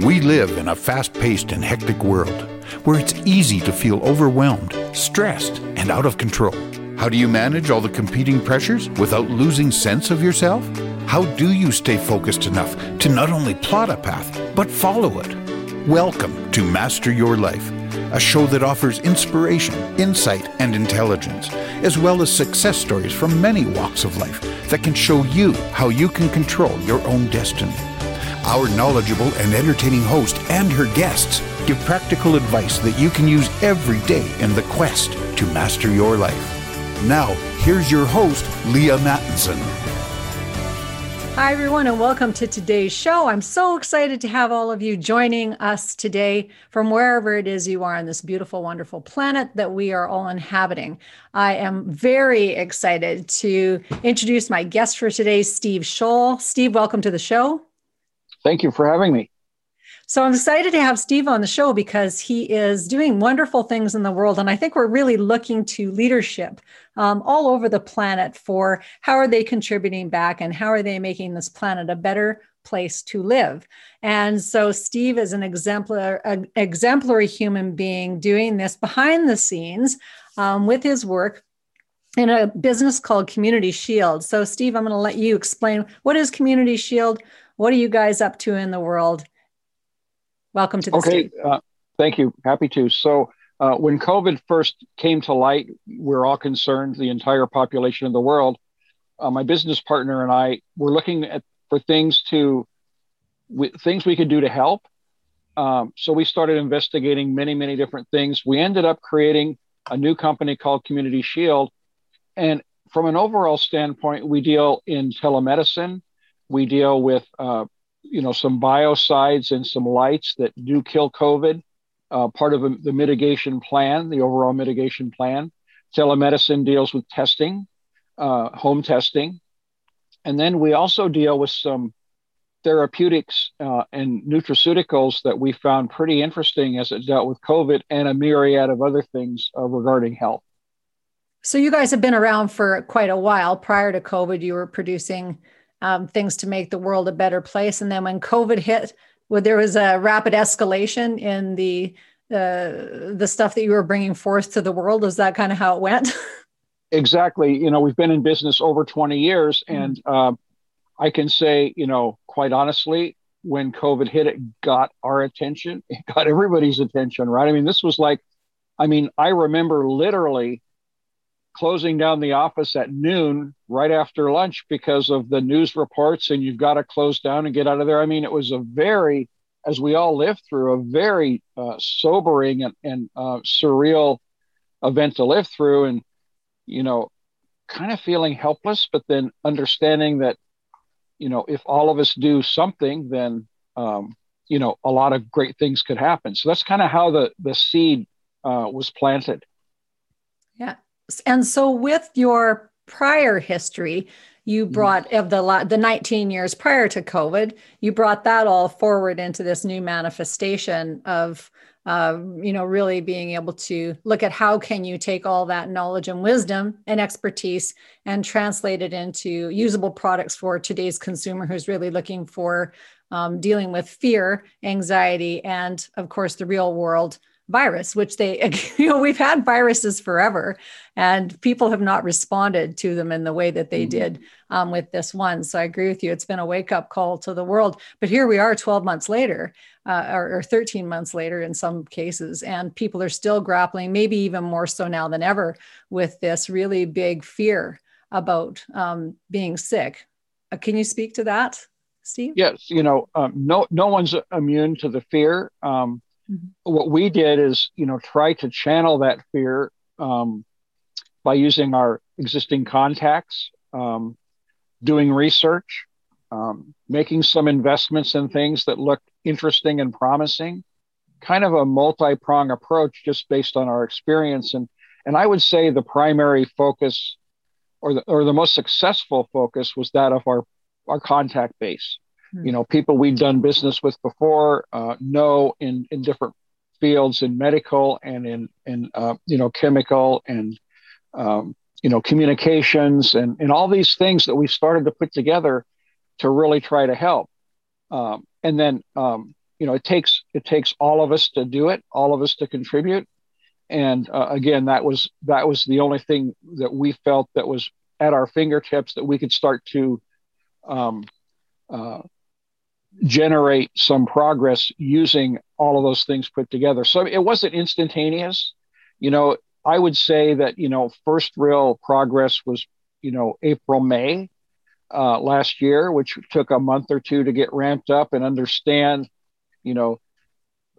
We live in a fast paced and hectic world where it's easy to feel overwhelmed, stressed, and out of control. How do you manage all the competing pressures without losing sense of yourself? How do you stay focused enough to not only plot a path, but follow it? Welcome to Master Your Life, a show that offers inspiration, insight, and intelligence, as well as success stories from many walks of life that can show you how you can control your own destiny. Our knowledgeable and entertaining host and her guests give practical advice that you can use every day in the quest to master your life. Now, here's your host, Leaha Mattinson. Hi, everyone, and welcome to today's show. I'm so excited to have all of you joining us today from wherever it is you are on this beautiful, wonderful planet that we are all inhabiting. I am very excited to introduce my guest for today, Steve Scholl. Steve, welcome to the show. Thank you for having me. So I'm excited to have Steve on the show because he is doing wonderful things in the world. And I think we're really looking to leadership um, all over the planet for how are they contributing back and how are they making this planet a better place to live. And so Steve is an exemplar, an exemplary human being doing this behind the scenes um, with his work in a business called Community Shield. So Steve, I'm going to let you explain what is Community Shield? What are you guys up to in the world? Welcome to the Okay, uh, thank you. Happy to. So, uh, when COVID first came to light, we're all concerned, the entire population of the world. Uh, my business partner and I were looking at for things to w- things we could do to help. Um, so we started investigating many, many different things. We ended up creating a new company called Community Shield, and from an overall standpoint, we deal in telemedicine. We deal with uh, you know some biocides and some lights that do kill COVID. Uh, part of a, the mitigation plan, the overall mitigation plan. Telemedicine deals with testing, uh, home testing, and then we also deal with some therapeutics uh, and nutraceuticals that we found pretty interesting as it dealt with COVID and a myriad of other things uh, regarding health. So you guys have been around for quite a while. Prior to COVID, you were producing um, things to make the world a better place. And then when COVID hit, well, there was a rapid escalation in the uh, the stuff that you were bringing forth to the world. Is that kind of how it went? exactly. You know, we've been in business over 20 years, mm-hmm. and uh, I can say, you know, quite honestly, when COVID hit, it got our attention. It got everybody's attention, right? I mean, this was like, I mean, I remember literally closing down the office at noon right after lunch because of the news reports and you've got to close down and get out of there. I mean, it was a very, as we all lived through, a very uh, sobering and, and uh, surreal event to live through. And, you know, kind of feeling helpless, but then understanding that, you know, if all of us do something, then, um, you know, a lot of great things could happen. So that's kind of how the, the seed uh, was planted. Yeah. And so, with your prior history, you mm-hmm. brought of the the 19 years prior to COVID, you brought that all forward into this new manifestation of uh, you know really being able to look at how can you take all that knowledge and wisdom and expertise and translate it into usable products for today's consumer who's really looking for um, dealing with fear anxiety and of course the real world virus, which they, you know, we've had viruses forever and people have not responded to them in the way that they mm-hmm. did um, with this one. So I agree with you. It's been a wake up call to the world. But here we are 12 months later, uh, or, or 13 months later in some cases, and people are still grappling, maybe even more so now than ever, with this really big fear about um, being sick. Uh, can you speak to that? Steve? Yes, you know, um, no, no one's immune to the fear. Um, Mm-hmm. What we did is, you know, try to channel that fear um, by using our existing contacts, um, doing research, um, making some investments in things that look interesting and promising, kind of a multi-prong approach just based on our experience. And and I would say the primary focus or the or the most successful focus was that of our our contact base you know people we've done business with before uh, know in in different fields in medical and in in uh, you know chemical and um, you know communications and and all these things that we started to put together to really try to help um, and then um, you know, it takes it takes all of us to do it, all of us to contribute. And uh, again, that was that was the only thing that we felt that was at our fingertips that we could start to um, uh, generate some progress using all of those things put together. So it wasn't instantaneous. You know, I would say that you know first real progress was you know April May uh, last year, which took a month or two to get ramped up and understand you know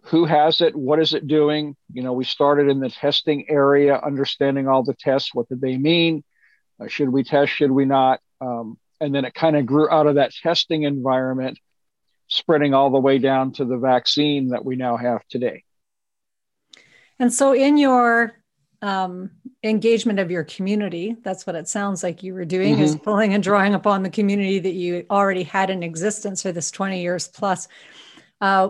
who has it what is it doing? You know we started in the testing area understanding all the tests. What did they mean? Uh, should we test? Should we not? Um, and then it kind of grew out of that testing environment spreading all the way down to the vaccine that we now have today and so in your um, engagement of your community that's what it sounds like you were doing mm-hmm. is pulling and drawing upon the community that you already had in existence for this 20 years plus uh,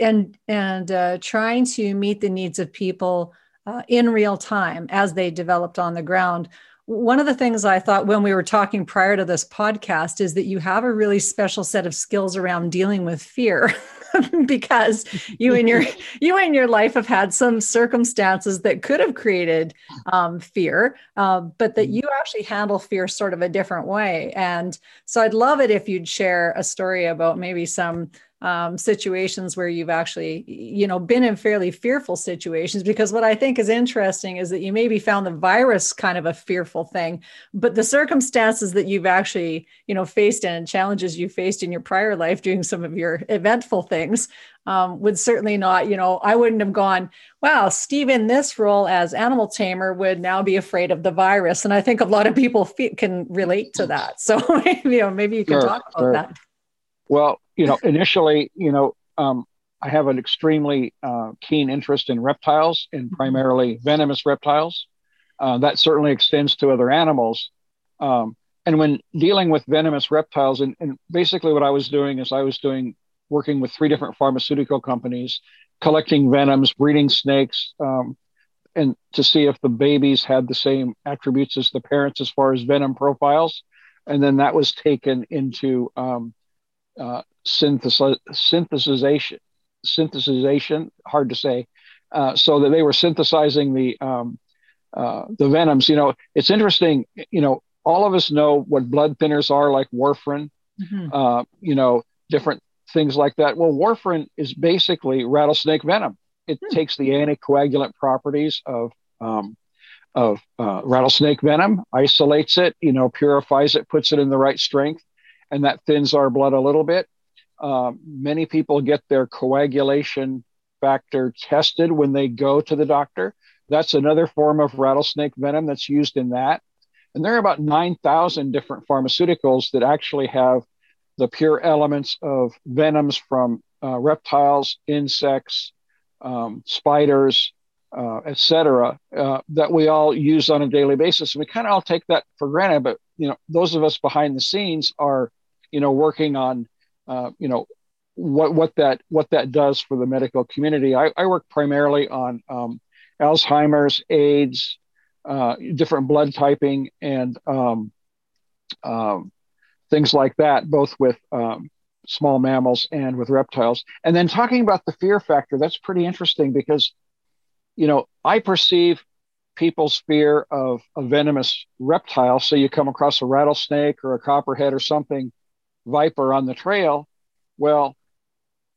and and uh, trying to meet the needs of people uh, in real time as they developed on the ground. One of the things I thought when we were talking prior to this podcast is that you have a really special set of skills around dealing with fear. because you and your you and your life have had some circumstances that could have created um, fear, uh, but that you actually handle fear sort of a different way. And so I'd love it if you'd share a story about maybe some um, situations where you've actually you know been in fairly fearful situations because what i think is interesting is that you maybe found the virus kind of a fearful thing but the circumstances that you've actually you know faced and challenges you faced in your prior life doing some of your eventful things um, would certainly not you know i wouldn't have gone wow steve in this role as animal tamer would now be afraid of the virus. And i think a lot of people fe- can relate to that. So you know maybe you can sure, talk about sure. that well, you know, initially, you know, um, I have an extremely uh, keen interest in reptiles and mm-hmm. primarily venomous reptiles. Uh, that certainly extends to other animals. Um, and when dealing with venomous reptiles, and, and, basically what I was doing is I was doing working with three different pharmaceutical companies, collecting venoms, breeding snakes, um, and to see if the babies had the same attributes as the parents as far as venom profiles. And then that was taken into um, uh, synthesis, synthesization, synthesization, hard to say, uh, so that they were synthesizing the um, uh, the venoms. You know, it's interesting. You know, all of us know what blood thinners are, like warfarin. Mm-hmm. Uh, you know, different things like that. Well, warfarin is basically rattlesnake venom. It hmm. takes the anticoagulant properties of um, of uh, rattlesnake venom, isolates it, you know, purifies it, puts it in the right strength, and that thins our blood a little bit. Uh, many people get their coagulation factor tested when they go to the doctor. That's another form of rattlesnake venom that's used in that. And there are about 9,000 different pharmaceuticals that actually have the pure elements of venoms from uh, reptiles, insects, um, spiders, uh, etc., uh, that we all use on a daily basis. And we kind of all take that for granted, but you know, those of us behind the scenes are you know, working on, uh, you know, what what that what that does for the medical community. I, I work primarily on um, Alzheimer's, AIDS, uh, different blood typing, and um, um, things like that, both with um, small mammals and with reptiles. And then talking about the fear factor, that's pretty interesting because, you know, I perceive people's fear of a venomous reptile. So you come across a rattlesnake or a copperhead or something viper on the trail. Well,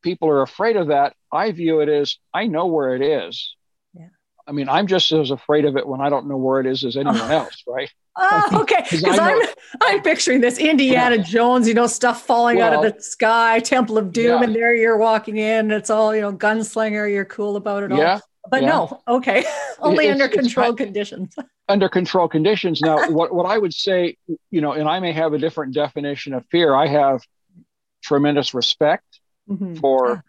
people are afraid of that. I view it as I know where it is. Yeah. I mean, I'm just as afraid of it when I don't know where it is as anyone oh. else, right? Oh, okay. Because I'm I'm picturing this Indiana yeah. Jones, you know, stuff falling well, out of the sky, Temple of Doom, yeah. and there you're walking in. It's all you know, gunslinger. You're cool about it all. Yeah. But yeah. no, okay, only it's, under controlled conditions. Under controlled conditions. Now, what, what I would say, you know, and I may have a different definition of fear. I have tremendous respect mm-hmm. for yeah.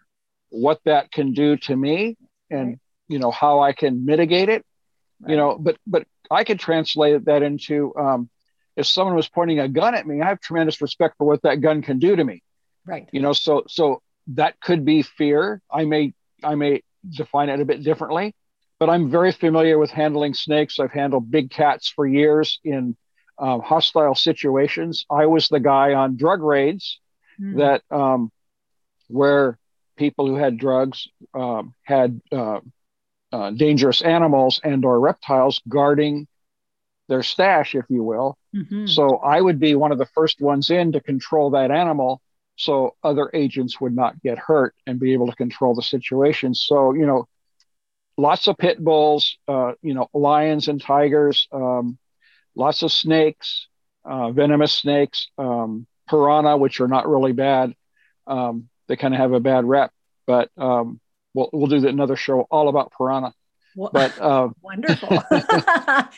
what that can do to me, and right. you know how I can mitigate it. Right. You know, but but I could translate that into um, if someone was pointing a gun at me, I have tremendous respect for what that gun can do to me. Right. You know, so so that could be fear. I may I may define it a bit differently. But I'm very familiar with handling snakes. I've handled big cats for years in um, hostile situations. I was the guy on drug raids mm. that um, where people who had drugs um, had uh, uh, dangerous animals and or reptiles guarding their stash, if you will. Mm-hmm. So I would be one of the first ones in to control that animal so other agents would not get hurt and be able to control the situation. So, you know, lots of pit bulls, uh, you know, lions and tigers, um, lots of snakes, uh, venomous snakes, um, piranha, which are not really bad. Um, they kind of have a bad rep, but um, we'll we'll do another show all about piranha. Well, but uh, wonderful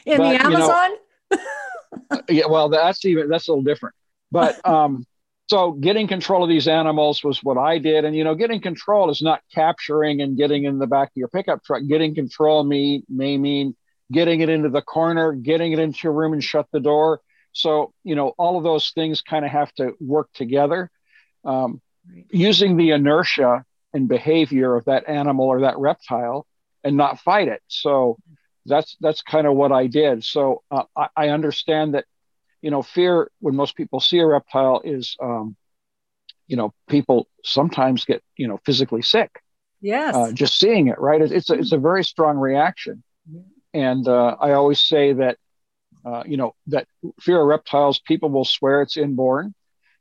in but, the Amazon. You know, yeah, well, that's even that's a little different. But um, so getting control of these animals was what I did, and you know, getting control is not capturing and getting in the back of your pickup truck. Getting control me may mean getting it into the corner, getting it into your room and shut the door. So, you know, all of those things kind of have to work together. Um, using the inertia and behavior of that animal or that reptile and not fight it. So that's that's kind of what I did. So uh, I, I, understand that, you know, fear when most people see a reptile is, um, you know, people sometimes get you know physically sick. Yes. Uh, just seeing it, right? It's a, it's a very strong reaction. And uh, I always say that, uh, you know, that fear of reptiles, people will swear it's inborn,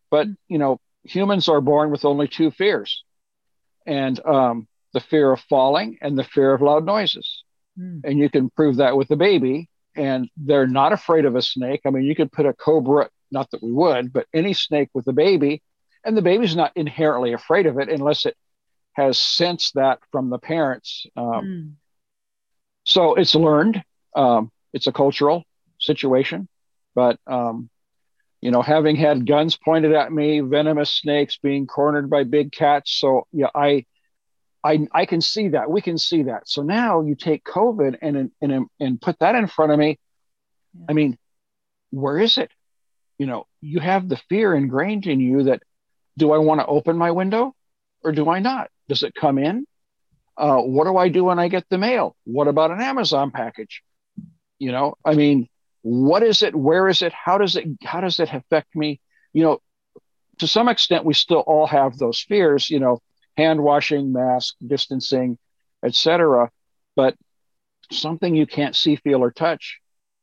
but, mm. you know, humans are born with only two fears and um, the fear of falling and the fear of loud noises. Mm. And you can prove that with the baby. And they're not afraid of a snake. I mean, you could put a cobra, not that we would, but any snake with a baby, and the baby's not inherently afraid of it unless it has sensed that from the parents. Um, mm. So it's learned. Um, it's a cultural situation, but um, you know, having had guns pointed at me, venomous snakes being cornered by big cats. So yeah, I, I, I can see that. We can see that. So now you take COVID and and and put that in front of me. Yeah. I mean, where is it? You know, you have the fear ingrained in you that do I want to open my window or do I not? Does it come in? Uh, what do I do when I get the mail? What about an Amazon package? You know, I mean, what is it? Where is it? How does it? How does it affect me? You know, to some extent, we still all have those fears. You know, hand washing, mask, distancing, etc. But something you can't see, feel, or touch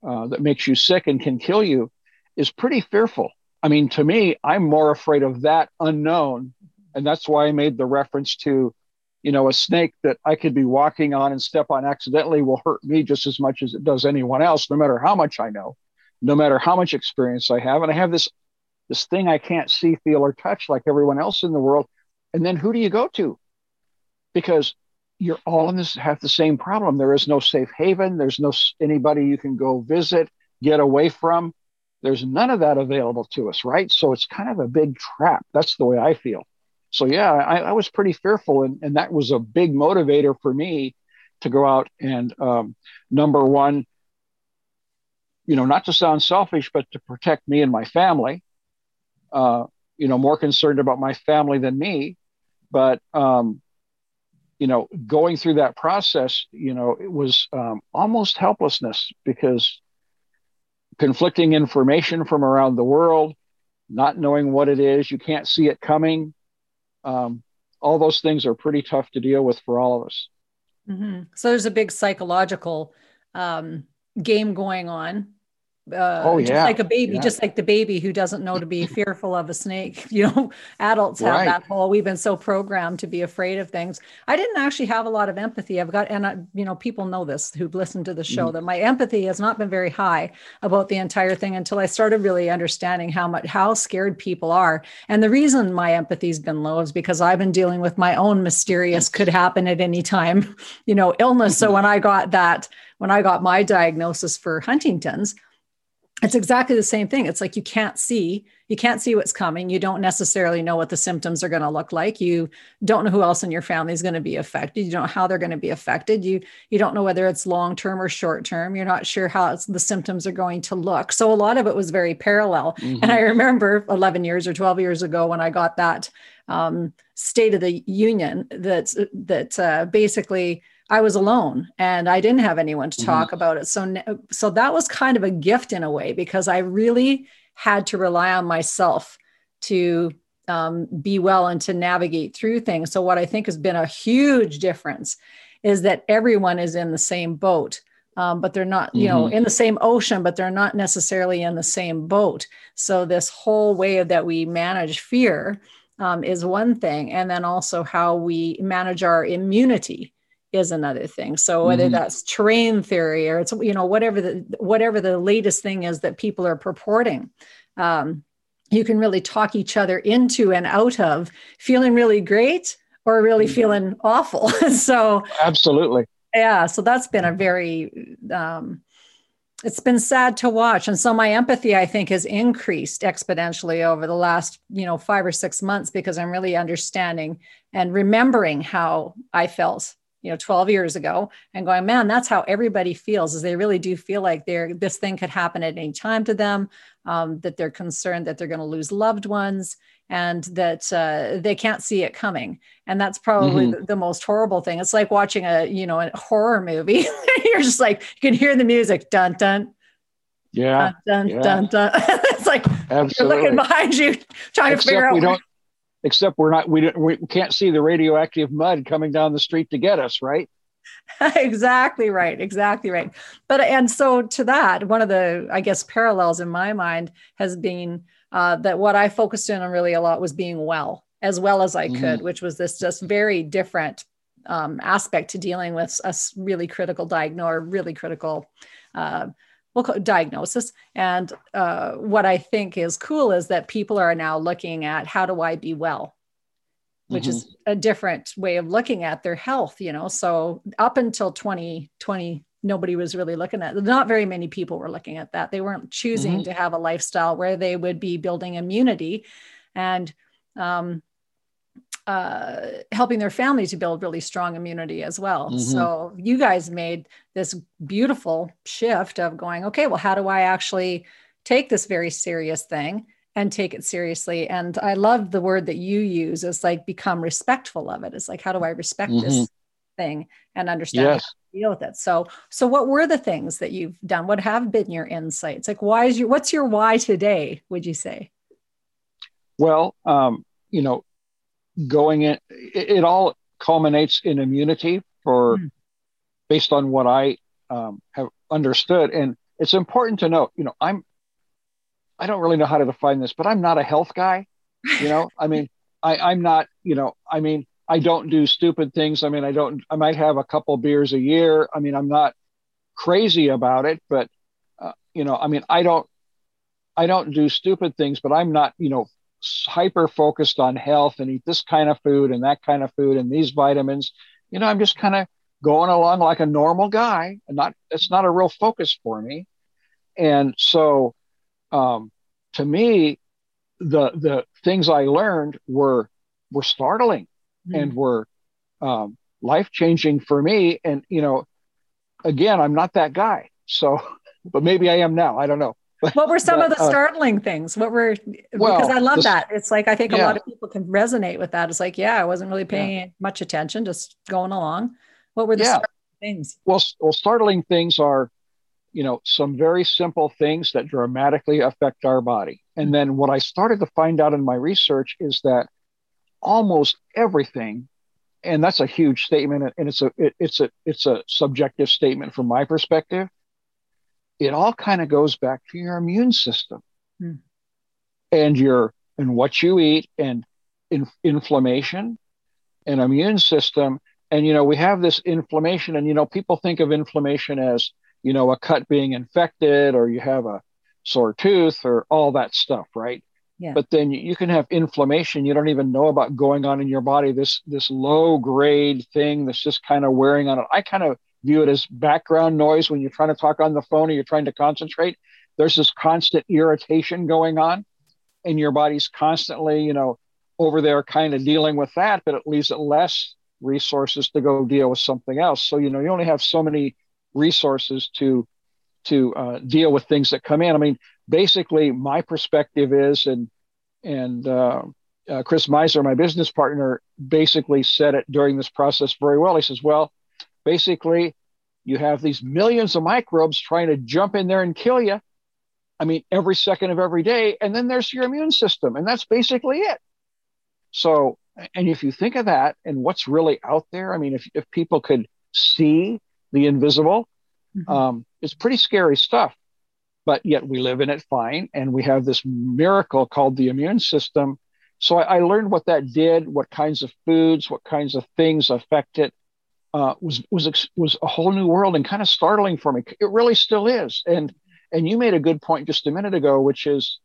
uh, that makes you sick and can kill you is pretty fearful. I mean, to me, I'm more afraid of that unknown, and that's why I made the reference to you know, a snake that I could be walking on and step on accidentally will hurt me just as much as it does anyone else, no matter how much I know, no matter how much experience I have. And I have this this thing I can't see, feel, or touch like everyone else in the world. And then who do you go to? Because you're all in this have the same problem. There is no safe haven. There's no anybody you can go visit, get away from. There's none of that available to us, right? So it's kind of a big trap. That's the way I feel so yeah, I, I, was pretty fearful, and, and that was a big motivator for me to go out and um, number one, you know, not to sound selfish, but to protect me and my family. Uh, you know, more concerned about my family than me, but um, you know, going through that process, you know, it was um, almost helplessness because conflicting information from around the world, not knowing what it is, you can't see it coming um, all those things are pretty tough to deal with for all of us. Mm-hmm. So there's a big psychological um, game going on uh, oh, yeah. just like a baby, yeah. just like the baby who doesn't know to be fearful of a snake. You know, adults have right. that whole, we've been so programmed to be afraid of things. I didn't actually have a lot of empathy. I've got, and I, you know, people know this who've listened to the show mm. that my empathy has not been very high about the entire thing until I started really understanding how much, how scared people are. And the reason my empathy's been low is because I've been dealing with my own mysterious could happen at any time, you know, illness. So when I got that, when I got my diagnosis for Huntington's, it's exactly the same thing. It's like you can't see, you can't see what's coming. You don't necessarily know what the symptoms are going to look like. You don't know who else in your family is going to be affected. You don't know how they're going to be affected. You you don't know whether it's long term or short term. You're not sure how the symptoms are going to look. So a lot of it was very parallel. Mm-hmm. And I remember 11 years or 12 years ago when I got that um, State of the Union that that uh, basically I was alone and I didn't have anyone to mm-hmm. talk mm-hmm. about it. So, so that was kind of a gift in a way because I really had to rely on myself to um, be well and to navigate through things. So, what I think has been a huge difference is that everyone is in the same boat. Um, but they're not, you know, mm-hmm. in the same ocean, but they're not necessarily in the same boat. So this whole way that we manage fear um, is one thing, and then also how we manage our immunity is another thing. So whether mm-hmm. that's terrain theory or it's you know whatever the whatever the latest thing is that people are purporting, um, you can really talk each other into and out of feeling really great or really mm-hmm. feeling awful. so absolutely, yeah. So that's been a very um, it's been sad to watch and so my empathy i think has increased exponentially over the last you know five or six months because i'm really understanding and remembering how i felt you know 12 years ago and going man that's how everybody feels is they really do feel like they're this thing could happen at any time to them um, that they're concerned that they're going to lose loved ones and that uh, they can't see it coming and that's probably mm-hmm. the, the, most horrible thing it's like watching a you know a horror movie you're just like you can hear the music dun dun yeah dun dun yeah. dun, dun. it's like Absolutely. you're looking behind you trying Except to figure out we don't except we're not we, we can't see the radioactive mud coming down the street to get us right exactly right exactly right but and so to that one of the i guess parallels in my mind has been uh, that what i focused in on really a lot was being well as well as i mm-hmm. could which was this just very different um, aspect to dealing with a really critical diagnosis really critical uh, we'll call diagnosis. And uh, what I think is cool is that people are now looking at how do I be well, which mm-hmm. is a different way of looking at their health, you know. So up until 2020, nobody was really looking at not very many people were looking at that. They weren't choosing mm-hmm. to have a lifestyle where they would be building immunity. And um, uh, helping their family to build really strong immunity as well. Mm-hmm. So you guys made this beautiful shift of going, okay, well, how do I actually take this very serious thing and take it seriously? And I love the word that you use is like become respectful of it. It's like, how do I respect mm-hmm. this thing and understand yes. how to deal with it? So, so what were the things that you've done? What have been your insights? Like, why is your, what's your why today, would you say? Well, um, you know, going in, it, it all culminates in immunity for mm. based on what I um, have understood. And it's important to note, you know, I'm, I don't really know how to define this, but I'm not a health guy. You know, I mean, I, I'm not, you know, I mean, I don't do stupid things. I mean, I don't, I might have a couple beers a year. I mean, I'm not crazy about it, but, uh, you know, I mean, I don't, I don't do stupid things, but I'm not, you know, hyper focused on health and eat this kind of food and that kind of food and these vitamins. You know, I'm just kind of going along like a normal guy and not, it's not a real focus for me. And so, um, to me, the, the things I learned were, were startling mm. and were, um, life changing for me. And, you know, again, I'm not that guy. So, but maybe I am now. I don't know. What were some but, of the uh, startling uh, things? What were well, because I love this, that. It's like I think yeah. a lot of people can resonate with that. It's like, yeah, I wasn't really paying yeah. much attention, just going along. What were the yeah. things? Well, well, startling things are, you know, some very simple things that dramatically affect our body. And then what I started to find out in my research is that almost everything, and that's a huge statement, and it's a it, it's a it's a subjective statement from my perspective it all kind of goes back to your immune system. Hmm. and your and what you eat and in, inflammation and immune system. And you know we have this inflammation and you know people think of inflammation as you know a cut being infected or you have a sore tooth or all that stuff right? Yeah. but then you can have inflammation. You don't even know about going on in your body. This this low grade thing that's just kind of wearing on it. I kind of view it as background noise when you're trying to talk on the phone or you're trying to concentrate. There's this constant irritation going on, and your body's constantly, you know, over there kind of dealing with that, but it leaves it less resources to go deal with something else. So, you know, you only have so many resources to to uh, deal with things that come in. I mean, basically, my perspective is, and and uh, uh, Chris Meiser, my business partner, basically said it during this process very well. He says, "Well, basically you have these millions of microbes trying to jump in there and kill you. I mean, every second of every day. And then there's your immune system. And that's basically it. So, and if you think of that and what's really out there, I mean, if, if people could see the invisible, mm-hmm. um, it's pretty scary stuff. But yet we live in it fine. And we have this miracle called the immune system. So I, I learned what that did, what kinds of foods, what kinds of things affect it. Uh, was was was a whole new world and kind of startling for me. It really still is. And and you made a good point just a minute ago, which is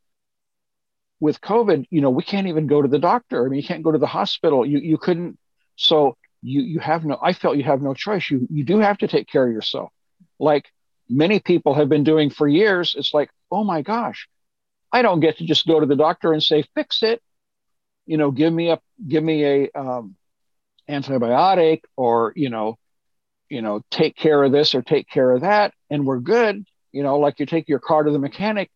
with COVID, you know, we can't even go to the doctor. I mean, you can't go to the hospital. You you couldn't. So you you have no. I felt you have no choice. You you do have to take care of yourself, like many people have been doing for years. It's like, oh my gosh, I don't get to just go to the doctor and say fix it. You know, give me a give me a um, antibiotic or you know, you know, take care of this or take care of that, and we're good. You know, like you take your car to the mechanic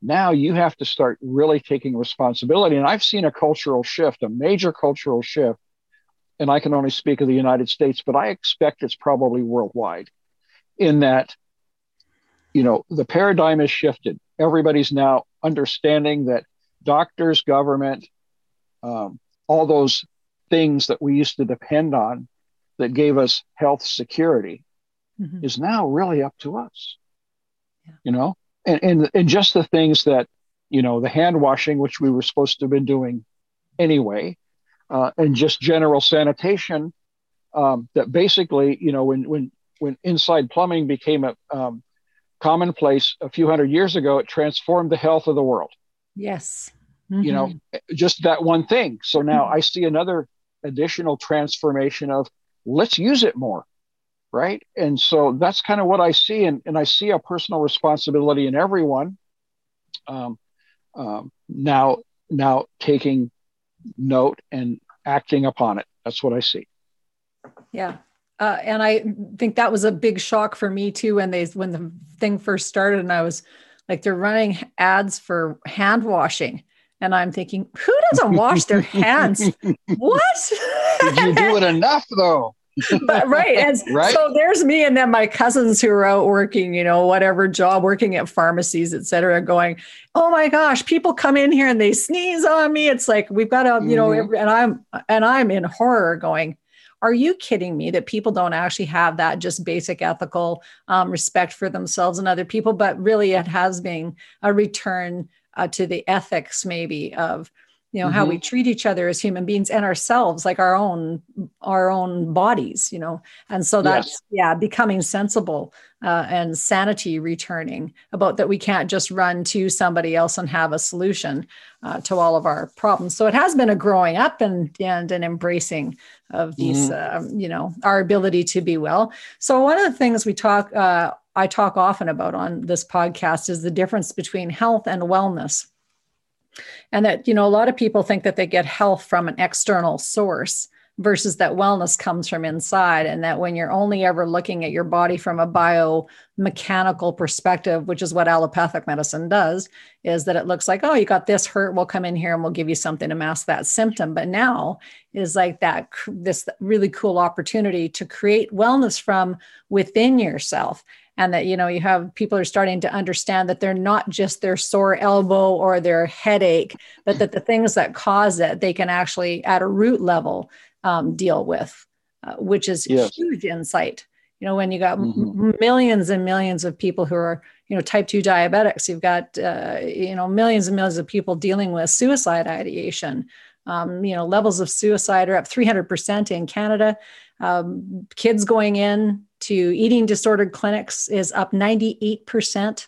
now you have to start really taking responsibility. And I've seen a cultural shift, a major cultural shift. And I can only speak of the United States, but I expect it's probably worldwide in that, you know, the paradigm has shifted. Everybody's now understanding that doctors, government, um, all those things that we used to depend on that gave us health security mm-hmm. is now really up to us. Yeah. You know, and, and and just the things that you know the hand washing which we were supposed to have been doing anyway uh, and just general sanitation um, that basically you know when when when inside plumbing became a um, commonplace a few hundred years ago it transformed the health of the world yes mm-hmm. you know mm-hmm. just that one thing so now mm-hmm. i see another additional transformation of let's use it more right? And so that's kind of what i see and, and i see a personal responsibility in everyone um, um, now now taking note and acting upon it. That's what i see. Yeah. Uh, and i think that was a big shock for me too when they when the thing first started and i was like they're running ads for hand washing and i'm thinking who doesn't wash their hands what did you do it enough though but right. And right? so there's me and then my cousins who are out working, you know, whatever job, working at pharmacies, et cetera, going, oh my gosh, people come in here and they sneeze on me. It's like we've got to, you know, mm-hmm. and I'm and I'm in horror going, are you kidding me that people don't actually have that just basic ethical um, respect for themselves and other people? But really, it has been a return uh, to the ethics, maybe, of you know mm-hmm. how we mm-hmm. treat each other as human beings and ourselves like our own our own bodies you know and so that's yes. yeah becoming sensible uh, and sanity returning about that we can't just run to somebody else and have a solution uh, to all of our problems so it has been a growing up and and an embracing of these mm-hmm. uh, you know our ability to be well so one of the things we talk uh, i talk often about on this podcast is the difference between health and wellness. And that you know a lot of people think that they get health from an external source versus that wellness comes from inside. And that when you're only ever looking at your body from a biomechanical perspective which is what allopathic medicine does is that it looks like oh you got this hurt we'll come in here and we'll give you something to mask that symptom. But now is like that this really cool opportunity to create wellness from within yourself and that you know you have people are starting to understand that they're not just their sore elbow or their headache but that the things that cause it they can actually at a root level um, deal with uh, which is yes. huge insight you know when you got mm-hmm. m- millions and millions of people who are you know type 2 diabetics you've got uh, you know millions and millions of people dealing with suicide ideation um, you know levels of suicide are up 300% in canada um, kids going in to eating disordered clinics is up 98%.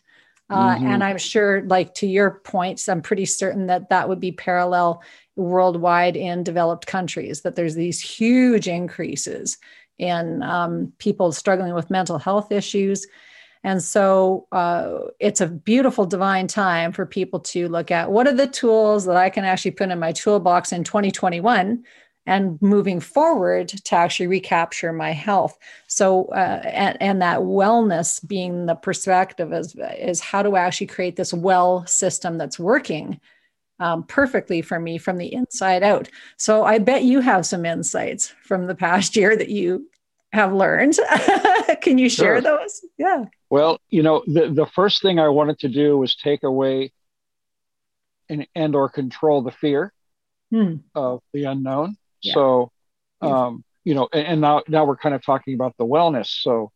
Uh, mm-hmm. And I'm sure, like to your points, I'm pretty certain that that would be parallel worldwide in developed countries, that there's these huge increases in um, people struggling with mental health issues. And so uh, it's a beautiful divine time for people to look at what are the tools that I can actually put in my toolbox in 2021 and moving forward to actually recapture my health so uh, and, and that wellness being the perspective is, is how do i actually create this well system that's working um, perfectly for me from the inside out so i bet you have some insights from the past year that you have learned can you share sure. those yeah well you know the, the first thing i wanted to do was take away and, and or control the fear hmm. of the unknown. Yeah. So, um, you know, and, and now now we're kind of talking about the wellness. So,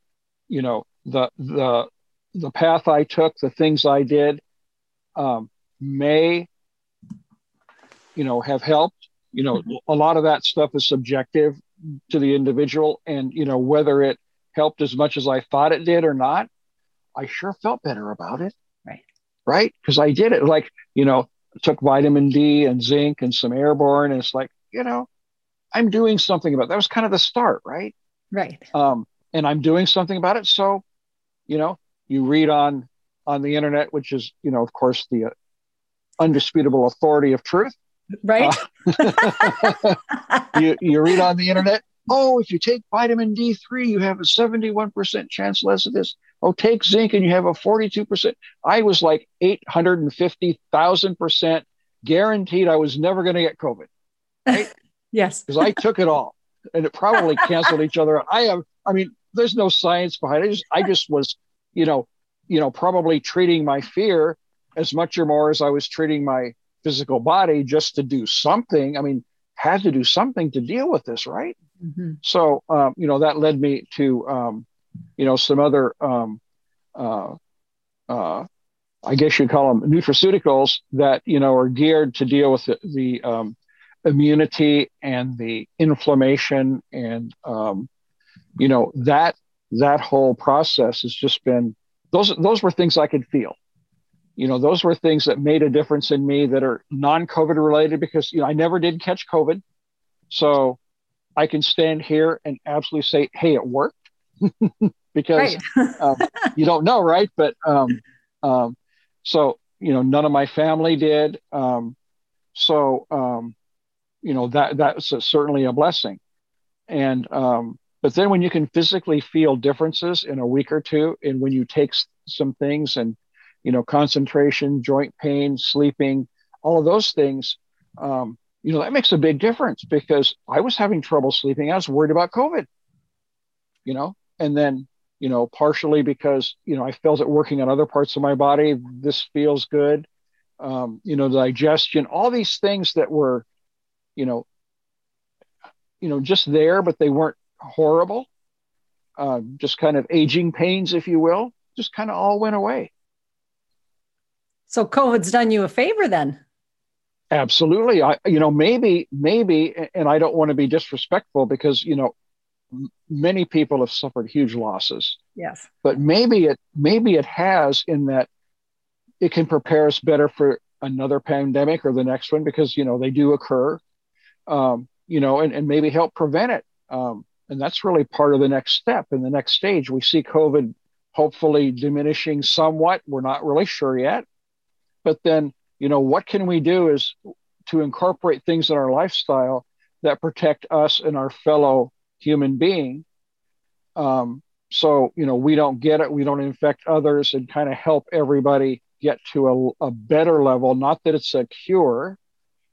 you know, the the the path I took, the things I did, um, may, you know, have helped. You know, mm-hmm. a lot of that stuff is subjective to the individual, and you know whether it helped as much as I thought it did or not. I sure felt better about it. Right. Right. Because I did it. Like you know, took vitamin D and zinc and some airborne, and it's like you know, I'm doing something about it. that. Was kind of the start, right? Right. Um, and I'm doing something about it. So, you know, you read on on the internet, which is, you know, of course, the uh, undisputable authority of truth. Right. Uh, you, you read on the internet, oh, if you take vitamin D3, you have a 71% chance less of this. Oh, take zinc and you have a 42%. I was like 850,000% guaranteed I was never going to get COVID. Right? yes. Because I took it all and it probably canceled each other. I have, I mean, there's no science behind it. I just, I just was, you know, you know, probably treating my fear as much or more as I was treating my physical body just to do something. I mean, had to do something to deal with this, right? Mm-hmm. So, um, you know, that led me to, um, you know, some other, um, uh, uh, I guess you'd call them nutraceuticals that, you know, are geared to deal with the, the um, immunity and the inflammation and, um, you know, that, that whole process has just been those those were things I could feel. You know, those were things that made a difference in me that are non-COVID related because you know I never did catch COVID, so I can stand here and absolutely say, "Hey, it worked," because um, you don't know, right? But um, um, so you know, none of my family did. Um, so um, you know that that's a, certainly a blessing, and um, but then when you can physically feel differences in a week or two, and when you take some things and, you know, concentration, joint pain, sleeping, all of those things, um, you know, that makes a big difference because I was having trouble sleeping. I was worried about COVID, you know, and then, you know, partially because, you know, I felt it working on other parts of my body. This feels good. Um, you know, digestion, all these things that were, you know, you know, just there, but they weren't horrible, uh, just kind of aging pains, if you will, just kind of all went away. So COVID's done you a favor then. Absolutely. I, you know, maybe, maybe, and I don't want to be disrespectful because, you know, many people have suffered huge losses. Yes. But maybe it, maybe it has in that it can prepare us better for another pandemic or the next one because, you know, they do occur, um, you know, and, and maybe help prevent it. Um, and that's really part of the next step in the next stage. We see COVID hopefully diminishing somewhat. We're not really sure yet. But then, you know, what can we do is to incorporate things in our lifestyle that protect us and our fellow human being. Um, so, you know, we don't get it, we don't infect others, and kind of help everybody get to a, a better level. Not that it's a cure,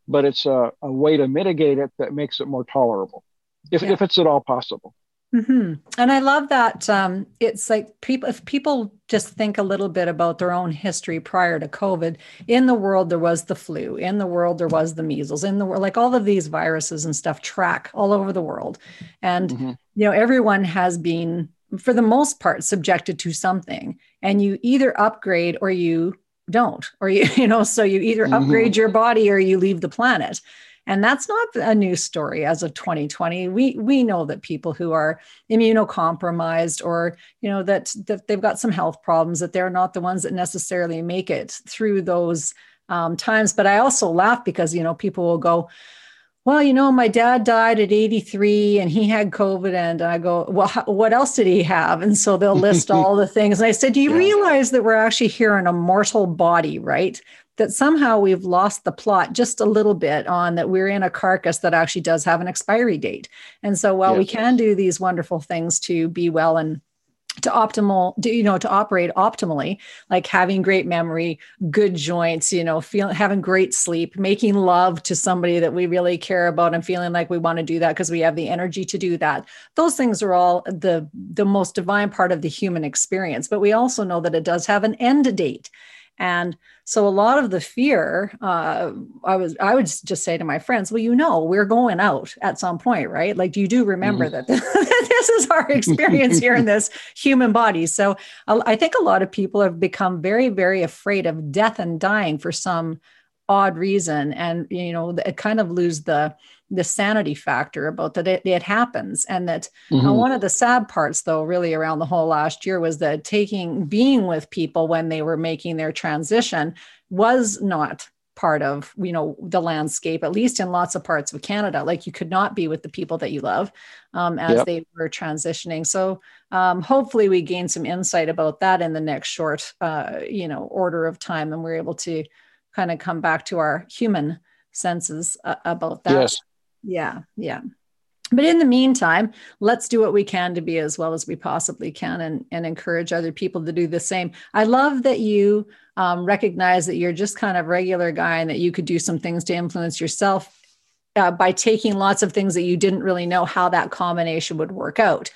but it's a, a way to mitigate it that makes it more tolerable if, yeah. if it's at all possible. Mm-hmm. And I love that um, it's like people, if people just think a little bit about their own history prior to COVID, in the world there was the flu, in the world there was the measles, in the world, like all of these viruses and stuff track all over the world. And, mm-hmm. you know, everyone has been, for the most part, subjected to something. And you either upgrade or you don't, or you, you know, so you either mm-hmm. upgrade your body or you leave the planet. And that's not a new story as of 2020. We we know that people who are immunocompromised or you know that that they've got some health problems that they're not the ones that necessarily make it through those um, times. But I also laugh because you know people will go, well, you know, my dad died at 83 and he had COVID. And I go, well, what else did he have? And so they'll list all the things. And I said, do you yeah. realize that we're actually here in a mortal body, right? that somehow we've lost the plot just a little bit on that we're in a carcass that actually does have an expiry date. And so while we can do these wonderful things to be well and to optimal do you know to operate optimally like having great memory good joints you know feeling having great sleep making love to somebody that we really care about and feeling like we want to do that because we have the energy to do that. Those things are all the the most divine part of the human experience but we also know that it does have an end date. And So a lot of the fear, uh, I was, I would just say to my friends, well, you know, we're going out at some point, right? Like, you do remember mm-hmm. that this is our experience here in this human body. So I think a lot of people have become very, very afraid of death and dying for some odd reason, and you know, it kind of lose the the sanity factor about that it, it happens and that uh, mm-hmm. uh, one of the sad parts though really around the whole last year was that taking being with people when they were making their transition was not part of you know the landscape at least in lots of parts of canada like you could not be with the people that you love um, as yep. they were transitioning so um, hopefully we gain some insight about that in the next short uh, you know order of time and we're able to kind of come back to our human senses uh, about that yes yeah, yeah. But in the meantime, let's do what we can to be as well as we possibly can and, and encourage other people to do the same. I love that you um, recognize that you're just kind of regular guy and that you could do some things to influence yourself uh, by taking lots of things that you didn't really know how that combination would work out.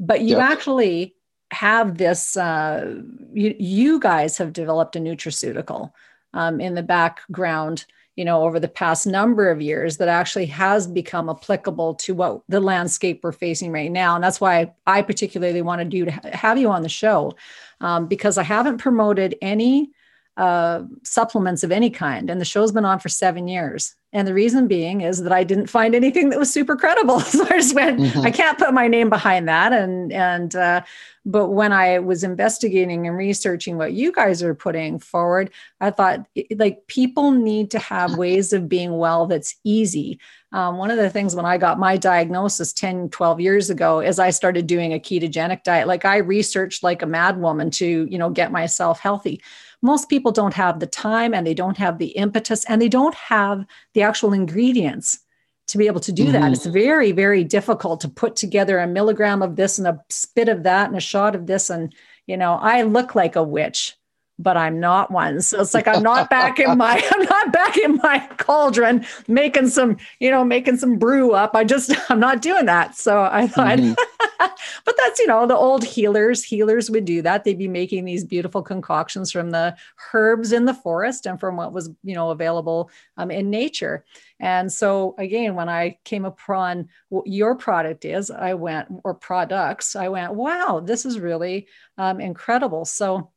But you yep. actually have this, uh, you, you guys have developed a nutraceutical um, in the background you know over the past number of years that actually has become applicable to what the landscape we're facing right now. And that's why i particularly wanted you to have you on the show um, because i haven't promoted any uh, supplements of any kind and the show's been on for seven years and the reason being is that I didn't find anything that was super credible. So I just went, mm-hmm. I can't put my name behind that. And and uh, but when I was investigating and researching what you guys are putting forward, I thought like people need to have ways of being well that's easy. Um, one of the things when I got my diagnosis 10, 12 years ago is I started doing a ketogenic diet. Like I researched like a madwoman to, you know, get myself healthy most people don't have the time and they don't have the impetus and they don't have the actual ingredients to be able to do mm-hmm. that. It's very, very difficult to put together a milligram of this and a spit of that and a shot of this. And, you know, I look like a witch but I'm not one. So it's like I'm not back in my I'm not back in my cauldron making some, you know, making some brew up. I just I'm not doing that. So I thought mm-hmm. but that's, you know, the old healers, healers would do that. They'd be making these beautiful concoctions from the herbs in the forest and from what was, you know, available um, in nature. And so again, when I came upon what your product is, I went or products, I went, wow, this is really um, incredible. So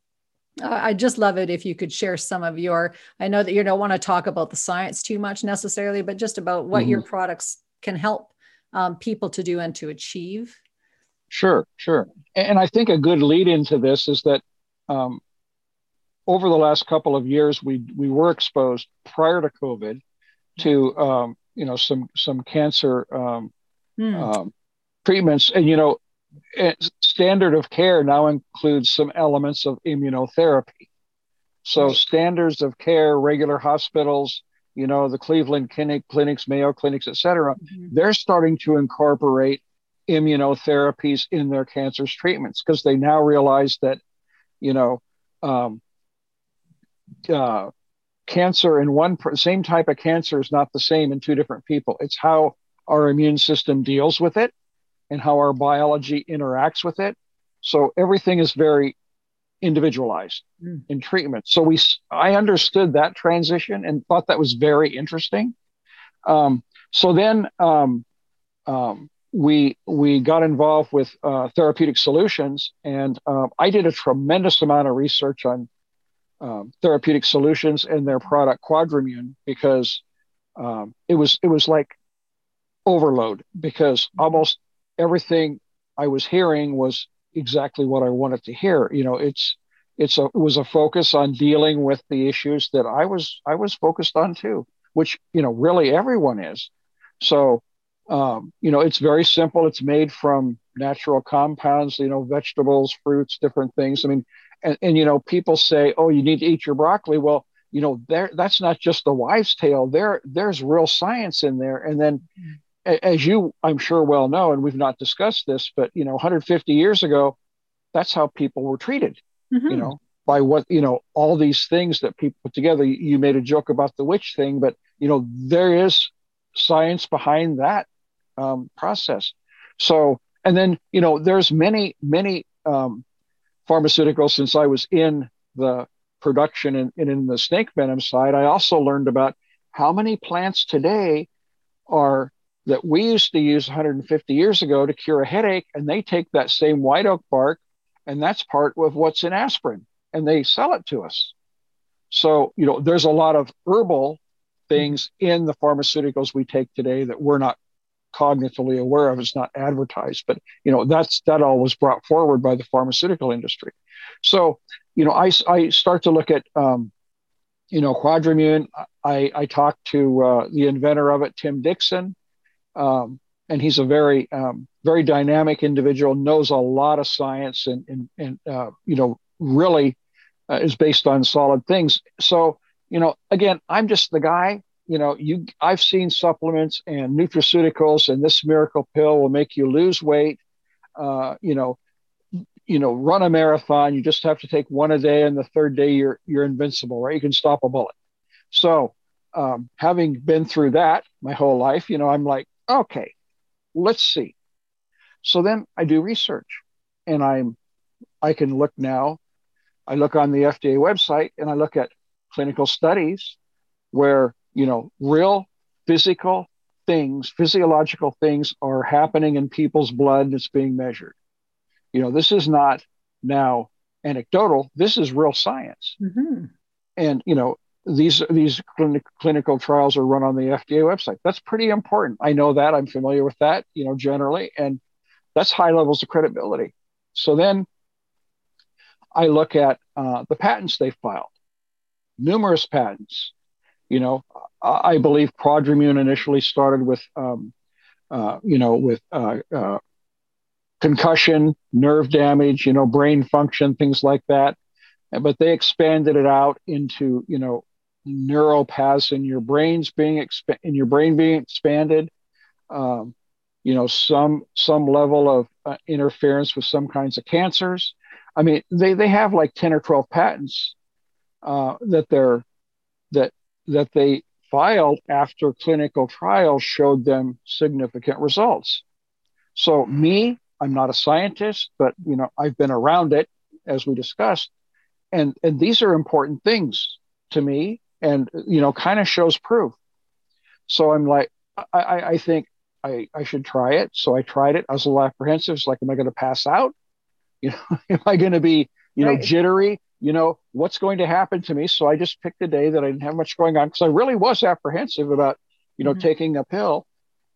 I just love it if you could share some of your. I know that you don't want to talk about the science too much necessarily, but just about what mm-hmm. your products can help um, people to do and to achieve. Sure, sure. And I think a good lead into this is that um, over the last couple of years, we we were exposed prior to COVID to um, you know some some cancer mm. treatments, and you know standard of care now includes some elements of immunotherapy. So standards of care, regular hospitals, you know, the Cleveland Clinic, clinics, Mayo clinics, et cetera, mm-hmm. they're starting to incorporate immunotherapies in their cancer treatments because they now realize that, you know, um, uh, cancer in one same type of cancer is not the same in two different people. It's how our immune system deals with it and how our biology interacts with it. So everything is very individualized mm. in treatment. So we, I understood that transition and thought that was very interesting. Um, so then um, um, we we got involved with uh, therapeutic solutions, and uh, I did a tremendous amount of research on um, therapeutic solutions and their product Quadrimune because um, it was it was like overload because almost everything I was hearing was exactly what I wanted to hear. You know, it's it's a it was a focus on dealing with the issues that I was I was focused on too, which you know really everyone is. So um, you know, it's very simple. It's made from natural compounds, you know, vegetables, fruits, different things. I mean, and, and you know, people say, oh, you need to eat your broccoli. Well, you know, there that's not just a wives' tale. There, there's real science in there. And then as you I'm sure well know, and we've not discussed this, but you know, 150 years ago, that's how people were treated. Mm-hmm. You know, by what you know, all these things that people put together. You made a joke about the witch thing, but you know, there is science behind that um, process. So, and then you know, there's many, many um, pharmaceuticals since I was in the production and, and in the snake venom side, I also learned about how many plants today are that we used to use 150 years ago to cure a headache, and they take that same white oak bark, and that's part of what's in aspirin, and they sell it to us. So, you know, there's a lot of herbal things in the pharmaceuticals we take today that we're not cognitively aware of. It's not advertised, but you know, that's that all was brought forward by the pharmaceutical industry. So, you know, I, I start to look at, um, you know, Quadrimune. I, I talked to uh, the inventor of it, Tim Dixon, um, and he's a very, um, very dynamic individual, knows a lot of science, and and, and uh, you know, really uh, is based on solid things. So, you know, again, I'm just the guy. You know, you I've seen supplements and nutraceuticals, and this miracle pill will make you lose weight. Uh, you know, you know, run a marathon. You just have to take one a day, and the third day you're you're invincible, right? You can stop a bullet. So, um, having been through that my whole life, you know, I'm like, okay, let's see. So then I do research, and I'm I can look now. I look on the FDA website, and I look at clinical studies where you know real physical things, physiological things are happening in people's blood that's being measured you know, this is not now anecdotal. This is real science. Mm-hmm. And you know, these these clinic, clinical trials are run on the FDA website. That's pretty important. I know that. I'm familiar with that. You know, generally, and that's high levels of credibility. So then, I look at uh, the patents they filed. Numerous patents. You know, I believe Quadrimune initially started with, um, uh, you know, with uh, uh concussion, nerve damage, you know, brain function, things like that. But they expanded it out into, you know, neural paths in your brains being exp- in your brain being expanded. Um, you know, some some level of uh, interference with some kinds of cancers. I mean, they they have like ten or twelve patents uh, that they're that that they filed after clinical trials showed them significant results. So me I'm not a scientist, but you know, I've been around it as we discussed. And and these are important things to me and you know, kind of shows proof. So I'm like, I, I think I, I should try it. So I tried it. I was a little apprehensive. It's like, am I going to pass out? You know, am I going to be, you right. know, jittery? You know, what's going to happen to me? So I just picked a day that I didn't have much going on because I really was apprehensive about, you know, mm-hmm. taking a pill.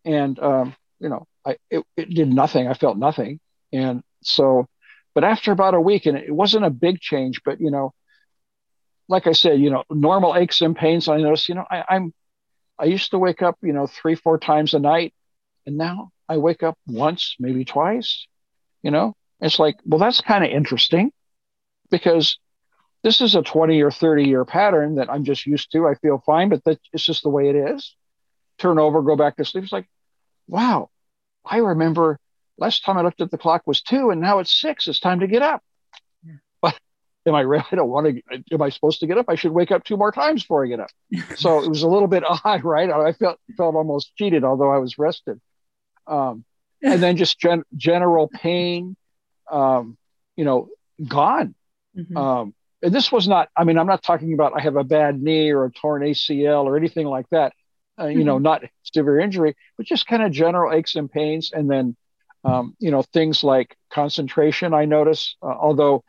And um, you know, I it, it did nothing. I felt nothing, and so, but after about a week, and it wasn't a big change, but you know, like I said, you know, normal aches and pains. I notice, you know, I, I'm I used to wake up, you know, three four times a night, and now I wake up once, maybe twice. You know, it's like, well, that's kind of interesting, because this is a 20 or 30 year pattern that I'm just used to. I feel fine, but that it's just the way it is. Turn over, go back to sleep. It's like, wow, I remember last time I looked at the clock was two, and now it's six. It's time to get up. Am I really? I don't want to. Am I supposed to get up? I should wake up two more times before I get up. so it was a little bit odd, right? I felt felt almost cheated, although I was rested. Um, and then just gen- general pain, um, you know, gone. Mm-hmm. Um, and this was not. I mean, I'm not talking about I have a bad knee or a torn ACL or anything like that uh, you know, mm-hmm. not severe injury, but just kind of general aches and pains. And then, um, you know, things like concentration, I notice, uh, although,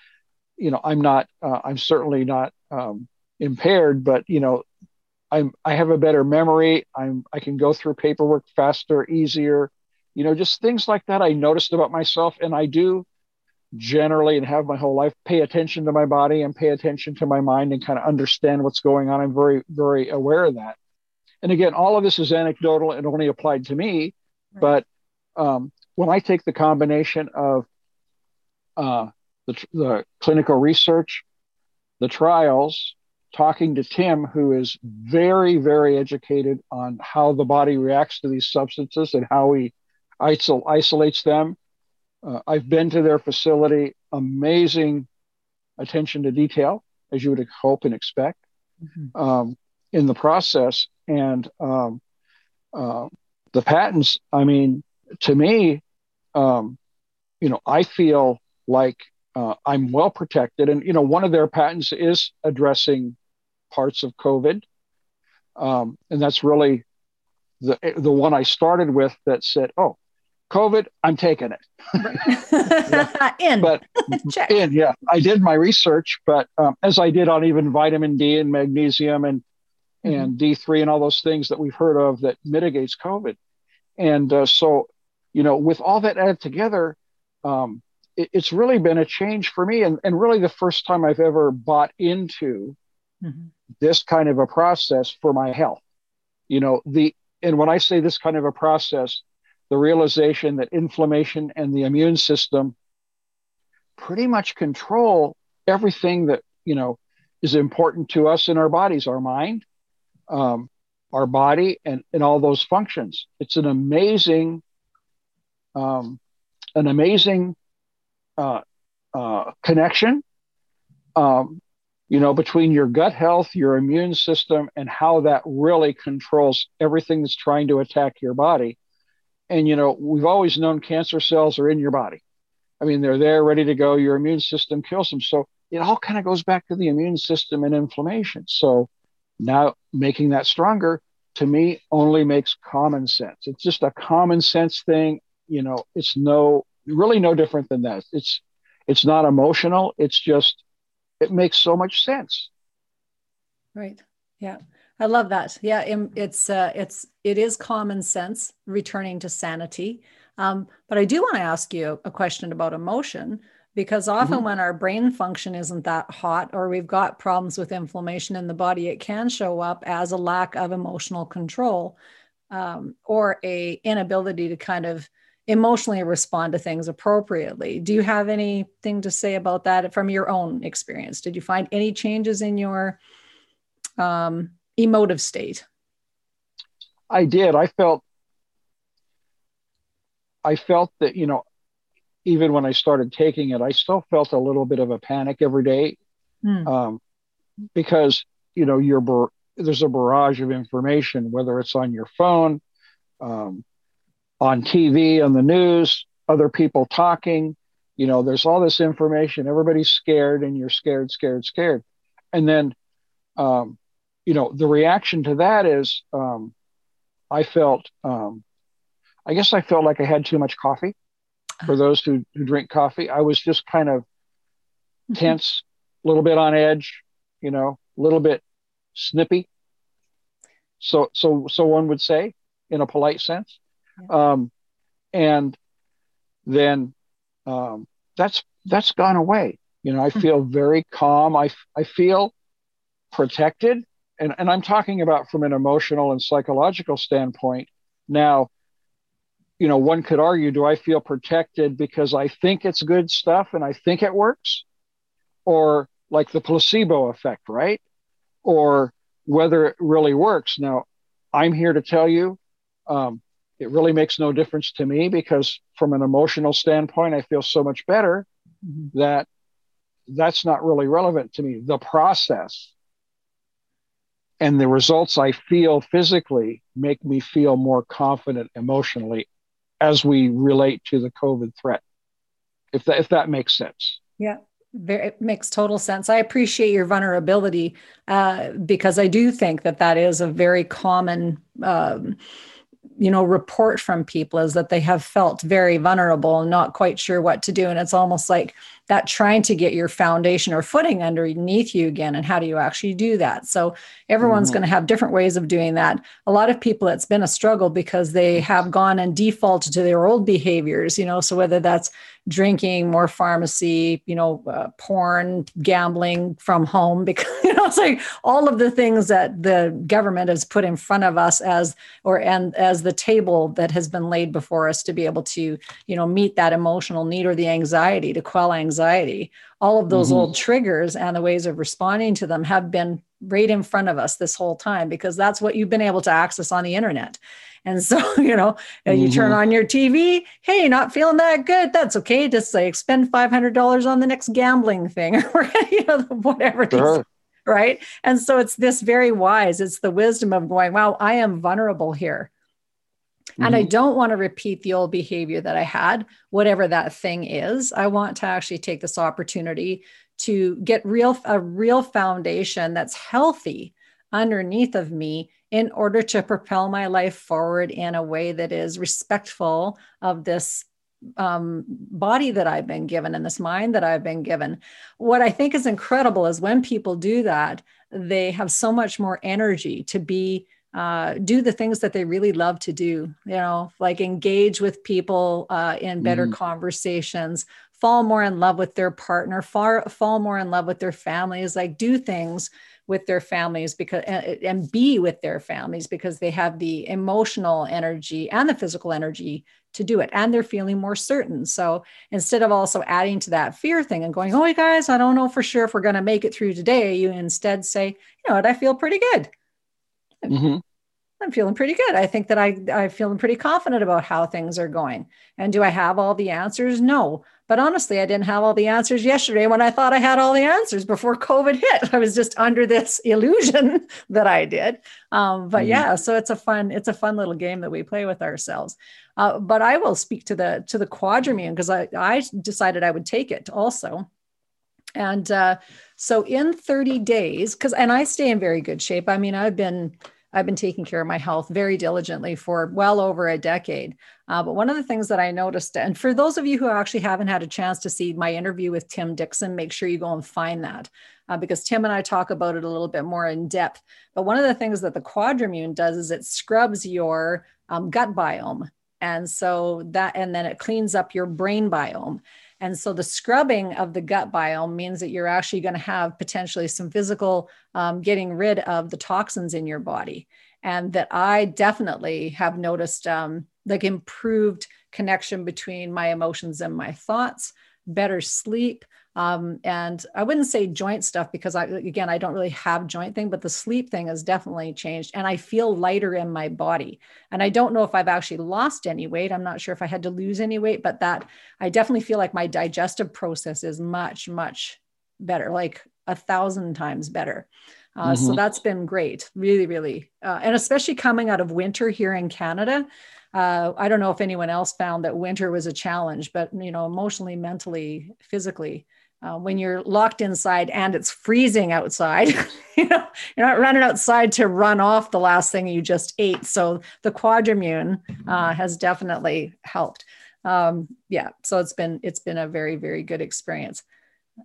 you know, I'm not, uh, I'm certainly not um, impaired, but, you know, I'm, I have a better memory. I'm, I can go through paperwork faster, easier, you know, just things like that I noticed about myself. And I do generally and have my whole life pay attention to my body and pay attention to my mind and kind of understand what's going on. I'm very, very aware of that. And again, all of this is anecdotal and only applied to me. Right. But um, when I take the combination of uh, the, the clinical research, the trials, talking to Tim, who is very, very educated on how the body reacts to these substances and how he isol- isolates them. Uh, I've been to their facility, amazing attention to detail, as you would hope and expect. Mm-hmm. Um, in the process. And um, uh, the patents, I mean, to me, um, you know, I feel like uh, I'm well protected. And you know, one of their patents is addressing parts of COVID, um, and that's really the the one I started with that said, "Oh, COVID, I'm taking it." in, but in, yeah, I did my research, but um, as I did on even vitamin D and magnesium and mm-hmm. and D3 and all those things that we've heard of that mitigates COVID, and uh, so you know, with all that added together, um, it, it's really been a change for me, and and really the first time I've ever bought into mm-hmm. this kind of a process for my health. You know, the and when I say this kind of a process, the realization that inflammation and the immune system pretty much control everything that you know is important to us in our bodies, our mind, um, our body, and and all those functions. It's an amazing, um, an amazing uh, uh, connection. Um, you know, between your gut health, your immune system, and how that really controls everything that's trying to attack your body. And, you know, we've always known cancer cells are in your body. I mean, they're there ready to go. Your immune system kills them. So it all kind of goes back to the immune system and inflammation. So now making that stronger to me only makes common sense. It's just a common sense thing. You know, it's no, really no different than that. It's, it's not emotional. It's just it makes so much sense. Right. Yeah. I love that. Yeah, it's uh, it's it is common sense returning to sanity. Um, but I do want to ask you a question about emotion because often mm-hmm. when our brain function isn't that hot or we've got problems with inflammation in the body, it can show up as a lack of emotional control um, or a inability to kind of emotionally respond to things appropriately. Do you have anything to say about that from your own experience? Did you find any changes in your um, emotive state? I did. I felt, I felt that you know, even when I started taking it, I still felt a little bit of a panic every day, hmm. um, because you know you're there's a barrage of information, whether it's on your phone, um, on TV, on the news, other people talking. You know, there's all this information. Everybody's scared, and you're scared, scared, scared. And then, um, you know, the reaction to that is um, I felt, um, I guess I felt like I had too much coffee. For those who, who drink coffee, I was just kind of tense, a little bit on edge, you know, a little bit snippy. So, so, so one would say, in a polite sense. Um, and then um, that's that's gone away. You know, I hmm. feel very calm. I, I feel protected. And, and I'm talking about from an emotional and psychological standpoint. Now, you know, one could argue, do I feel protected because I think it's good stuff and I think it works? Or like the placebo effect, right? Or whether it really works. Now, I'm here to tell you um, it really makes no difference to me because from an emotional standpoint i feel so much better mm-hmm. that that's not really relevant to me the process and the results i feel physically make me feel more confident emotionally as we relate to the covid threat if that if that makes sense yeah very, it makes total sense. I appreciate your vulnerability uh, because I do think that that is a very common um, you know report from people is that they have felt very vulnerable and not quite sure what to do. And it's almost like that trying to get your foundation or footing underneath you again and how do you actually do that? So everyone's mm-hmm. going to have different ways of doing that. A lot of people it's been a struggle because they have gone and defaulted to their old behaviors you know so whether that's drinking more pharmacy you know uh, porn gambling from home because you know it's like all of the things that the government has put in front of us as or and as the table that has been laid before us to be able to you know meet that emotional need or the anxiety to quell anxiety all of those mm-hmm. old triggers and the ways of responding to them have been right in front of us this whole time because that's what you've been able to access on the internet and so, you know, mm-hmm. you turn mm-hmm. on your TV, hey, not feeling that good. That's okay. Just like spend $500 on the next gambling thing or, you know, whatever. Sure. right. And so it's this very wise. It's the wisdom of going, wow, I am vulnerable here. Mm-hmm. And I mm-hmm. don't want to repeat the old behavior that I had, whatever that thing is. I want to actually take this opportunity to get real a real foundation that's healthy underneath of me in order to propel my life forward in a way that is respectful of this um, body that I've been given and this mind that I've been given. What I think is incredible is when people do that, they have so much more energy to be uh, do the things that they really love to do you know like engage with people uh, in better mm. conversations fall more in love with their partner far fall more in love with their families like do things with their families because and, and be with their families because they have the emotional energy and the physical energy to do it and they're feeling more certain. So instead of also adding to that fear thing and going oh guys i don't know for sure if we're going to make it through today you instead say you know what? I feel pretty good mm-hmm. i'm feeling pretty good i think that i i'm feeling pretty confident about how things are going and do i have all the answers no but honestly, I didn't have all the answers yesterday when I thought I had all the answers before COVID hit. I was just under this illusion that I did. Um, but mm-hmm. yeah, so it's a fun, it's a fun little game that we play with ourselves. Uh, but I will speak to the to the quadrimune because I, I decided I would take it also. And uh, so in 30 days, because and I stay in very good shape. I mean, I've been I've been taking care of my health very diligently for well over a decade. Uh, but one of the things that I noticed, and for those of you who actually haven't had a chance to see my interview with Tim Dixon, make sure you go and find that uh, because Tim and I talk about it a little bit more in depth. But one of the things that the quadrimune does is it scrubs your um, gut biome. And so that, and then it cleans up your brain biome. And so the scrubbing of the gut biome means that you're actually going to have potentially some physical um, getting rid of the toxins in your body. And that I definitely have noticed um, like improved connection between my emotions and my thoughts, better sleep, um, and I wouldn't say joint stuff because I, again, I don't really have joint thing, but the sleep thing has definitely changed. And I feel lighter in my body. And I don't know if I've actually lost any weight. I'm not sure if I had to lose any weight, but that I definitely feel like my digestive process is much, much better, like a thousand times better. Uh, mm-hmm. So that's been great, really, really. Uh, and especially coming out of winter here in Canada. Uh, I don't know if anyone else found that winter was a challenge, but you know, emotionally, mentally, physically, uh, when you're locked inside and it's freezing outside you know you're not running outside to run off the last thing you just ate. So the quadrimune uh, has definitely helped. Um, yeah so it's been it's been a very very good experience.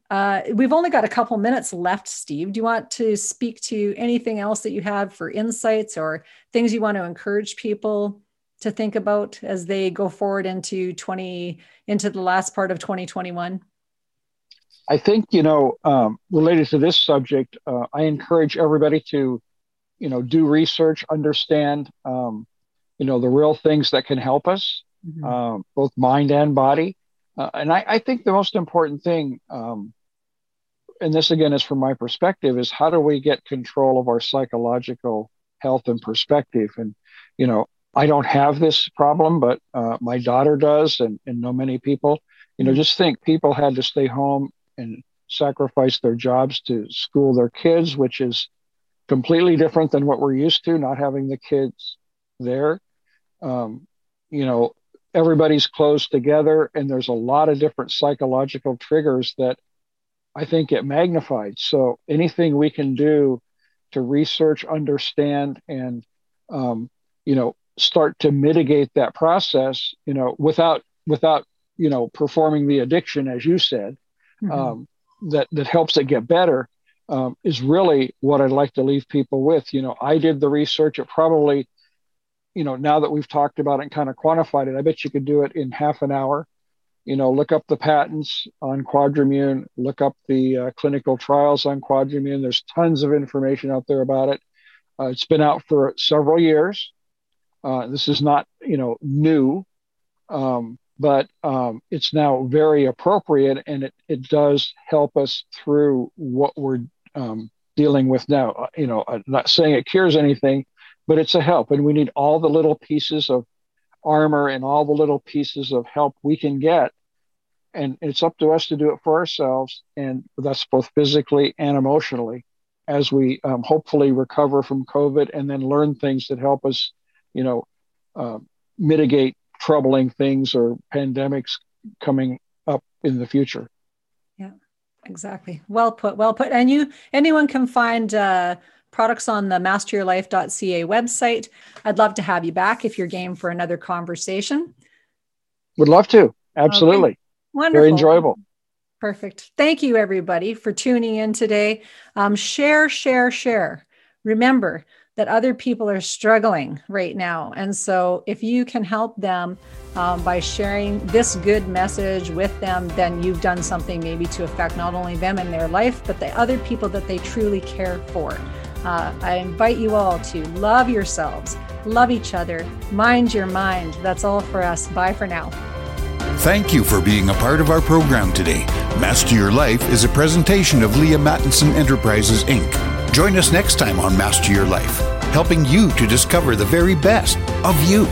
Uh, we've only got a couple minutes left steve. Do you want to speak to anything else that you have for insights or things you want to encourage people to think about as they go forward into 20 into the last part of 2021 I think you know, um, related to this subject, uh, I encourage everybody to, you know, do research, understand, um, you know, the real things that can help us, mm-hmm. uh, both mind and body. Uh, and I, I, think the most important thing, um, and this again is from my perspective, is how do we get control of our psychological health and perspective? And you know, I don't have this problem, but uh, my daughter does, and, and know many people. You know, mm-hmm. just think people had to stay home and sacrifice their jobs to school their kids, which is completely different than what we're used to, not having the kids there. Um, you know, everybody's close together, and there's a lot of different psychological triggers that I think get magnified. So anything we can do to research, understand, and um, you know, start to mitigate that process, you know, without without you know performing the addiction, as you said, mm-hmm. um, that that helps it get better um, is really what I'd like to leave people with. You know, I did the research. It probably, you know, now that we've talked about it and kind of quantified it, I bet you could do it in half an hour. You know, look up the patents on Quadrimune, look up the uh, clinical trials on Quadrimune. There's tons of information out there about it. Uh, it's been out for several years. Uh, this is not, you know, new. Um, but um, it's now very appropriate and it, it does help us through what we're um, dealing with now. Uh, you know, I'm not saying it cures anything, but it's a help. And we need all the little pieces of armor and all the little pieces of help we can get. And it's up to us to do it for ourselves. And that's both physically and emotionally as we um, hopefully recover from COVID and then learn things that help us, you know, um, mitigate troubling things or pandemics coming up in the future. Yeah, exactly. Well put. Well put. And you, anyone can find uh, products on the masteryourlife.ca website. I'd love to have you back if you're game for another conversation. Would love to. Absolutely. Okay. Wonderful. Very enjoyable. Perfect. Thank you, everybody, for tuning in today. Um, share, share, share. Remember that other people are struggling right now. And so, if you can help them um, by sharing this good message with them, then you've done something maybe to affect not only them in their life, but the other people that they truly care for. Uh, I invite you all to love yourselves, love each other, mind your mind. That's all for us. Bye for now. Thank you for being a part of our program today. Master Your Life is a presentation of Leaha Mattinson Enterprises, Inc. Join us next time on Master Your Life, helping you to discover the very best of you.